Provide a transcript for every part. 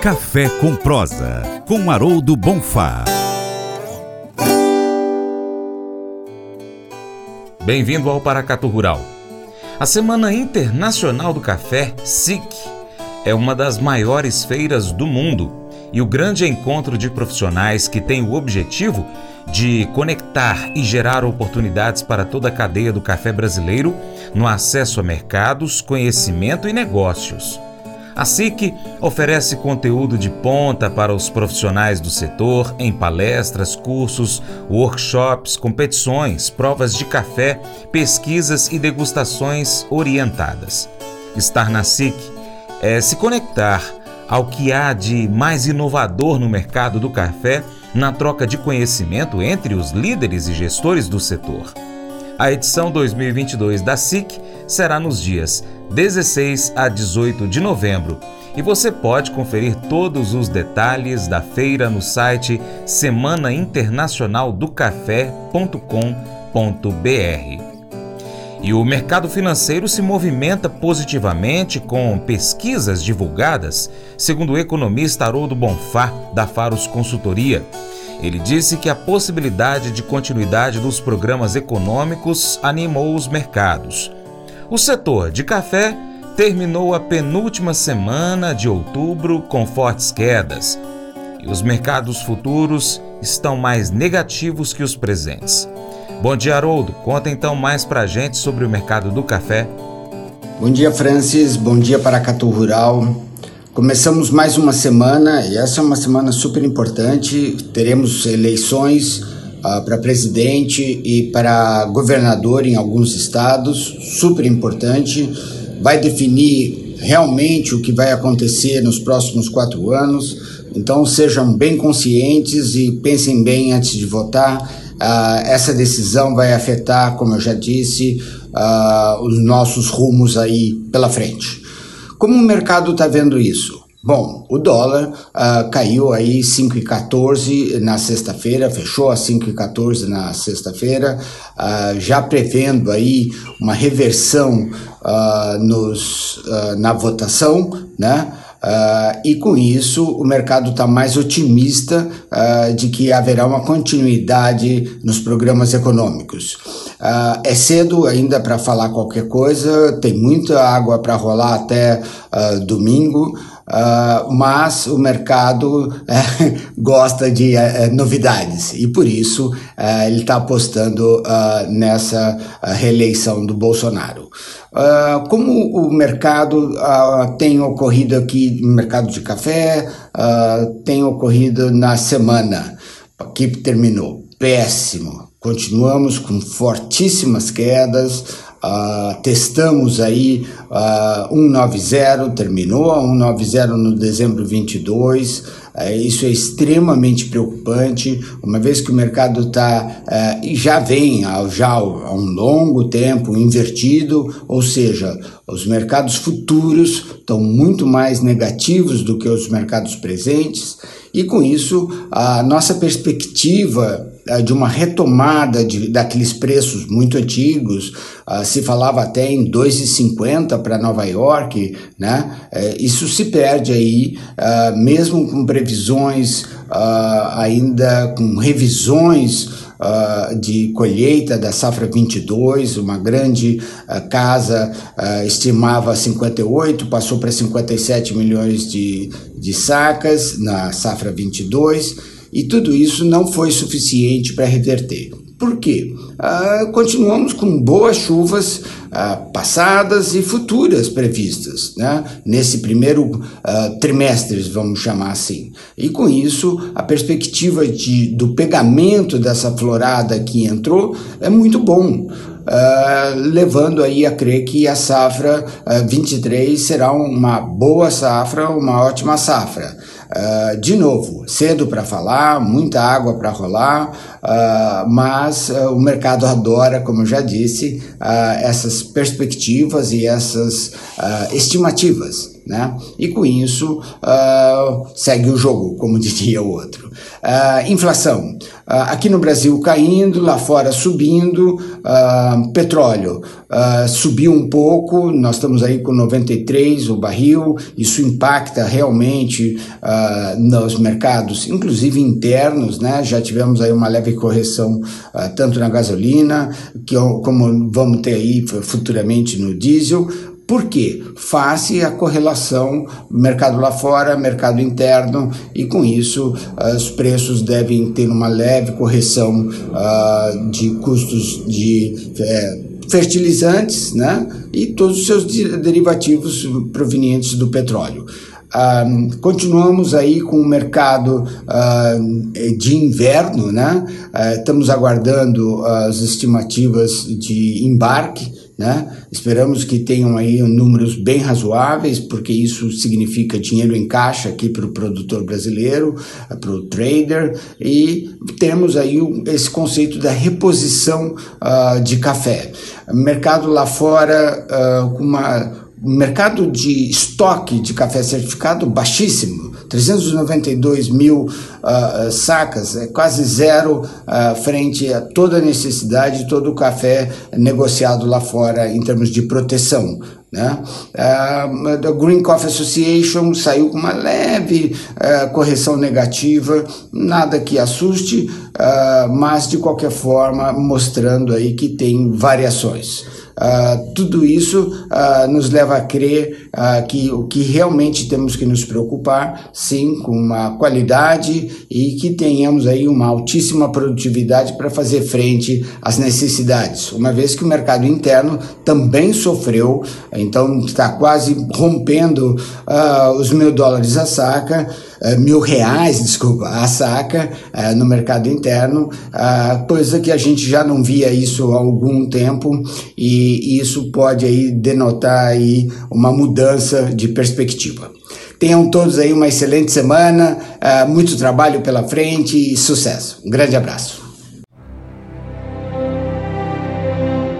Café com Prosa, com Haroldo Bonfá. Bem-vindo ao Paracatu Rural. A Semana Internacional do Café, SIC, é uma das maiores feiras do mundo e o grande encontro de profissionais que tem o objetivo de conectar e gerar oportunidades para toda a cadeia do café brasileiro no acesso a mercados, conhecimento e negócios. A SIC oferece conteúdo de ponta para os profissionais do setor em palestras, cursos, workshops, competições, provas de café, pesquisas e degustações orientadas. Estar na SIC é se conectar ao que há de mais inovador no mercado do café na troca de conhecimento entre os líderes e gestores do setor. A edição 2022 da SIC será nos dias 16 a 18 de novembro e você pode conferir todos os detalhes da feira no site semanainternacionaldocafé.com.br. E o mercado financeiro se movimenta positivamente com pesquisas divulgadas, segundo o economista Haroldo Bonfá, da Faros Consultoria. Ele disse que a possibilidade de continuidade dos programas econômicos animou os mercados. O setor de café terminou a penúltima semana de outubro com fortes quedas e os mercados futuros estão mais negativos que os presentes. Bom dia, Haroldo. Conta então mais pra gente sobre o mercado do café. Bom dia, Francis. Bom dia para Catu Rural. Começamos mais uma semana e essa é uma semana super importante. Teremos eleições uh, para presidente e para governador em alguns estados, super importante, vai definir realmente o que vai acontecer nos próximos quatro anos. Então sejam bem conscientes e pensem bem antes de votar. Uh, essa decisão vai afetar, como eu já disse, uh, os nossos rumos aí pela frente. Como o mercado está vendo isso? Bom, o dólar uh, caiu aí 5,14 na sexta-feira, fechou a 5,14 na sexta-feira, uh, já prevendo aí uma reversão uh, nos, na votação, né? Uh, e com isso o mercado está mais otimista uh, de que haverá uma continuidade nos programas econômicos. Uh, é cedo ainda para falar qualquer coisa, tem muita água para rolar até domingo. Uh, mas o mercado uh, gosta de uh, novidades e por isso ele está apostando nessa reeleição do Bolsonaro. como o mercado tem ocorrido aqui no mercado de café, tem ocorrido na semana que terminou péssimo. Continuamos com fortíssimas quedas, Uh, testamos aí uh, 190, terminou a 190 no dezembro 22. Uh, isso é extremamente preocupante, uma vez que o mercado está uh, e já vem já há um longo tempo invertido, ou seja, os mercados futuros estão muito mais negativos do que os mercados presentes, e com isso a nossa perspectiva de uma retomada de, daqueles preços muito antigos, uh, se falava até em 2,50 para Nova York, né? Uh, isso se perde aí, uh, mesmo com previsões, ainda com revisões de colheita da safra 22, uma grande casa estimava 58, passou para 57 milhões de, de sacas na safra 22 e tudo isso não foi suficiente para reverter. Por quê? Ah, continuamos com boas chuvas ah, passadas e futuras previstas, né? nesse primeiro ah, trimestre, vamos chamar assim. E com isso, a perspectiva de, do pegamento dessa florada que entrou é muito bom. Uh, levando aí a crer que a safra uh, 23 será uma boa safra, uma ótima safra. Uh, de novo, cedo para falar, muita água para rolar, uh, mas uh, o mercado adora, como eu já disse, essas perspectivas e essas estimativas. Né? E com isso uh, segue o jogo, como diria o outro. Uh, inflação. Uh, aqui no Brasil caindo, lá fora subindo, petróleo subiu um pouco, nós estamos aí com 93 o barril, isso impacta realmente nos mercados, inclusive internos, né? já tivemos aí uma leve correção tanto na gasolina, que, como vamos ter aí futuramente no diesel, por quê? Face a correlação mercado lá fora, mercado interno, e com isso uh, os preços devem ter uma leve correção uh, de custos de eh, fertilizantes né? e todos os seus derivativos provenientes do petróleo. Uh, continuamos aí com o mercado uh, de inverno, né? Estamos aguardando as estimativas de embarque né? Esperamos que tenham aí números bem razoáveis, porque isso significa dinheiro em caixa aqui para o produtor brasileiro, para o trader, e temos aí esse conceito da reposição uh, de café. Mercado lá fora uh, com uma mercado de estoque de café certificado baixíssimo, 392 mil uh, sacas, é quase zero uh, frente a toda a necessidade, todo o café negociado lá fora em termos de proteção. Né? Uh, a Green Coffee Association saiu com uma leve uh, correção negativa, nada que assuste, mas de qualquer forma mostrando aí que tem variações. Uh, tudo isso uh, nos leva a crer uh, que o que realmente temos que nos preocupar, sim, com uma qualidade e que tenhamos aí uma altíssima produtividade para fazer frente às necessidades, uma vez que o mercado interno também sofreu, então está quase rompendo os mil dólares a saca. Eh, mil reais, desculpa, a saca uh, no mercado interno, coisa que a gente já não via isso há algum tempo e isso pode aí denotar aí uma mudança de perspectiva. Tenham todos aí uma excelente semana, muito trabalho pela frente e sucesso. Um grande abraço.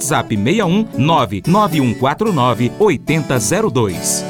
WhatsApp 61 99149 8002.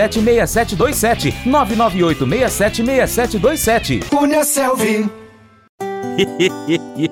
998676727. 998676727. Cunha Selvi.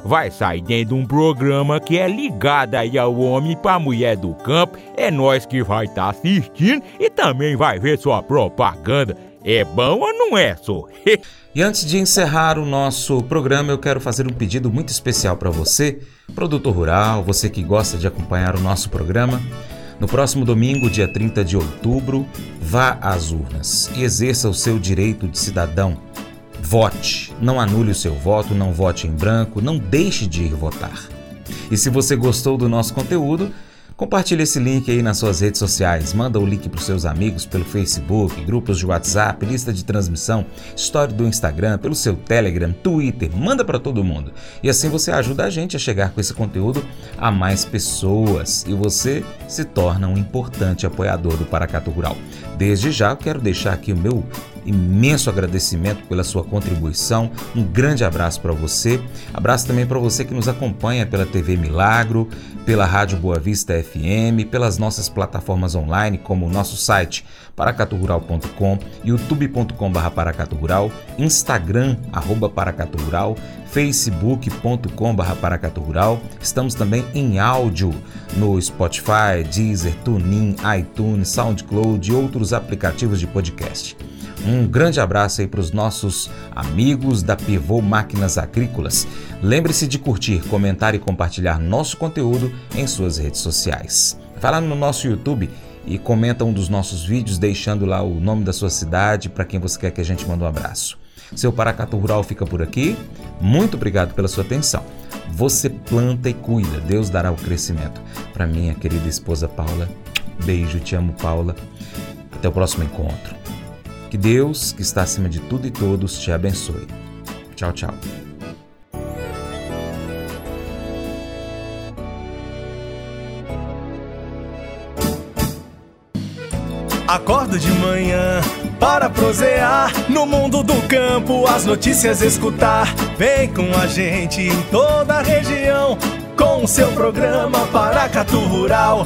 vai sair dentro de um programa que é ligado aí ao homem para a mulher do campo. É nós que vai estar tá assistindo e também vai ver sua propaganda. É bom ou não é, só? e antes de encerrar o nosso programa, eu quero fazer um pedido muito especial para você, produtor rural, você que gosta de acompanhar o nosso programa. No próximo domingo, dia 30 de outubro, vá às urnas e exerça o seu direito de cidadão. Vote, não anule o seu voto, não vote em branco, não deixe de ir votar. E se você gostou do nosso conteúdo, Compartilhe esse link aí nas suas redes sociais, manda o link para os seus amigos pelo Facebook, grupos de WhatsApp, lista de transmissão, história do Instagram, pelo seu Telegram, Twitter, manda para todo mundo. E assim você ajuda a gente a chegar com esse conteúdo a mais pessoas e você se torna um importante apoiador do Paracato Rural. Desde já eu quero deixar aqui o meu imenso agradecimento pela sua contribuição. Um grande abraço para você. Abraço também para você que nos acompanha pela TV Milagro, pela Rádio Boa Vista FM, pelas nossas plataformas online, como o nosso site paracaturural.com, youtube.com.br instagram, arroba paracaturural, facebook.com.br. Estamos também em áudio no Spotify, Deezer, TuneIn, iTunes, SoundCloud e outros aplicativos de podcast. Um grande abraço aí para os nossos amigos da Pivô Máquinas Agrícolas. Lembre-se de curtir, comentar e compartilhar nosso conteúdo em suas redes sociais. Lá no nosso YouTube e comenta um dos nossos vídeos deixando lá o nome da sua cidade para quem você quer que a gente mande um abraço. Seu Paracato Rural fica por aqui. Muito obrigado pela sua atenção. Você planta e cuida, Deus dará o crescimento. Para minha querida esposa Paula, beijo, te amo, Paula. Até o próximo encontro. Que Deus, que está acima de tudo e todos, te abençoe. Tchau, tchau. Acordo de manhã para prosear no mundo do campo, as notícias escutar. Vem com a gente em toda a região com o seu programa Paracatu Rural.